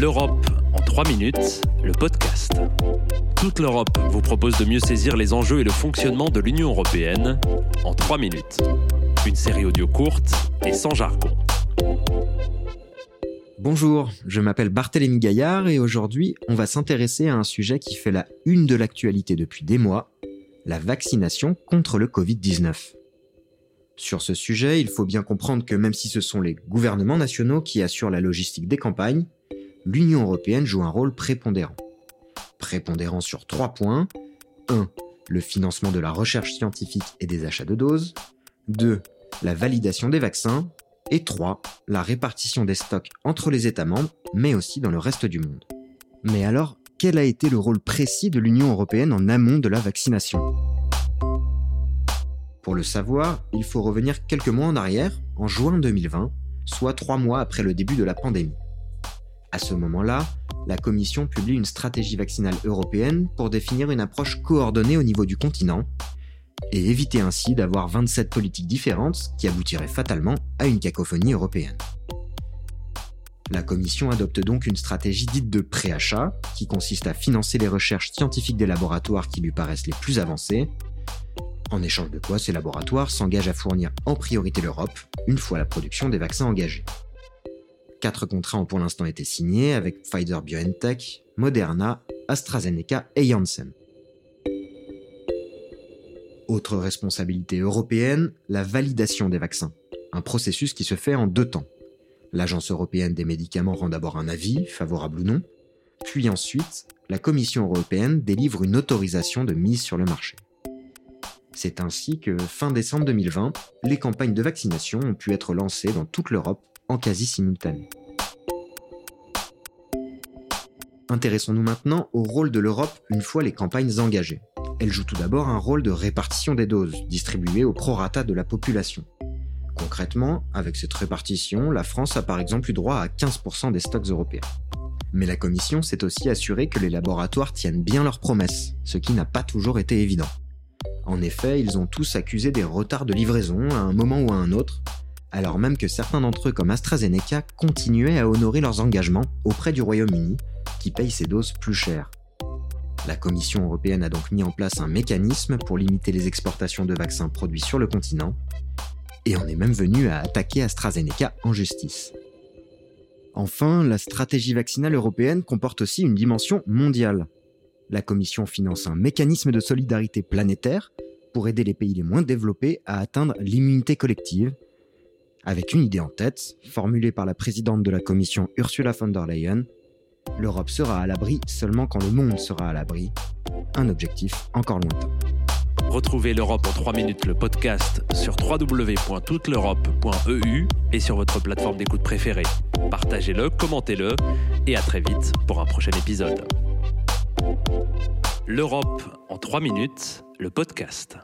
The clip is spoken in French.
L'Europe en 3 minutes, le podcast. Toute l'Europe vous propose de mieux saisir les enjeux et le fonctionnement de l'Union européenne en 3 minutes. Une série audio courte et sans jargon. Bonjour, je m'appelle Barthélémy Gaillard et aujourd'hui on va s'intéresser à un sujet qui fait la une de l'actualité depuis des mois, la vaccination contre le Covid-19. Sur ce sujet, il faut bien comprendre que même si ce sont les gouvernements nationaux qui assurent la logistique des campagnes, l'Union européenne joue un rôle prépondérant. Prépondérant sur trois points. 1. Le financement de la recherche scientifique et des achats de doses. 2. La validation des vaccins. Et 3. La répartition des stocks entre les États membres, mais aussi dans le reste du monde. Mais alors, quel a été le rôle précis de l'Union européenne en amont de la vaccination? Pour le savoir, il faut revenir quelques mois en arrière, en juin 2020, soit trois mois après le début de la pandémie. À ce moment-là, la Commission publie une stratégie vaccinale européenne pour définir une approche coordonnée au niveau du continent et éviter ainsi d'avoir 27 politiques différentes qui aboutiraient fatalement à une cacophonie européenne. La Commission adopte donc une stratégie dite de préachat, qui consiste à financer les recherches scientifiques des laboratoires qui lui paraissent les plus avancées, en échange de quoi ces laboratoires s'engagent à fournir en priorité l'Europe une fois la production des vaccins engagée. Quatre contrats ont pour l'instant été signés avec Pfizer BioNTech, Moderna, AstraZeneca et Janssen. Autre responsabilité européenne, la validation des vaccins. Un processus qui se fait en deux temps. L'Agence européenne des médicaments rend d'abord un avis, favorable ou non, puis ensuite, la Commission européenne délivre une autorisation de mise sur le marché. C'est ainsi que, fin décembre 2020, les campagnes de vaccination ont pu être lancées dans toute l'Europe quasi simultané. Intéressons-nous maintenant au rôle de l'Europe une fois les campagnes engagées. Elle joue tout d'abord un rôle de répartition des doses, distribuées au prorata de la population. Concrètement, avec cette répartition, la France a par exemple eu droit à 15% des stocks européens. Mais la Commission s'est aussi assurée que les laboratoires tiennent bien leurs promesses, ce qui n'a pas toujours été évident. En effet, ils ont tous accusé des retards de livraison à un moment ou à un autre, alors même que certains d'entre eux comme AstraZeneca continuaient à honorer leurs engagements auprès du Royaume-Uni, qui paye ces doses plus chères. La Commission européenne a donc mis en place un mécanisme pour limiter les exportations de vaccins produits sur le continent, et on est même venu à attaquer AstraZeneca en justice. Enfin, la stratégie vaccinale européenne comporte aussi une dimension mondiale. La Commission finance un mécanisme de solidarité planétaire pour aider les pays les moins développés à atteindre l'immunité collective avec une idée en tête, formulée par la présidente de la Commission Ursula von der Leyen, l'Europe sera à l'abri seulement quand le monde sera à l'abri. Un objectif encore lointain. Retrouvez l'Europe en 3 minutes, le podcast sur www.touteleurope.eu et sur votre plateforme d'écoute préférée. Partagez-le, commentez-le et à très vite pour un prochain épisode. L'Europe en 3 minutes, le podcast.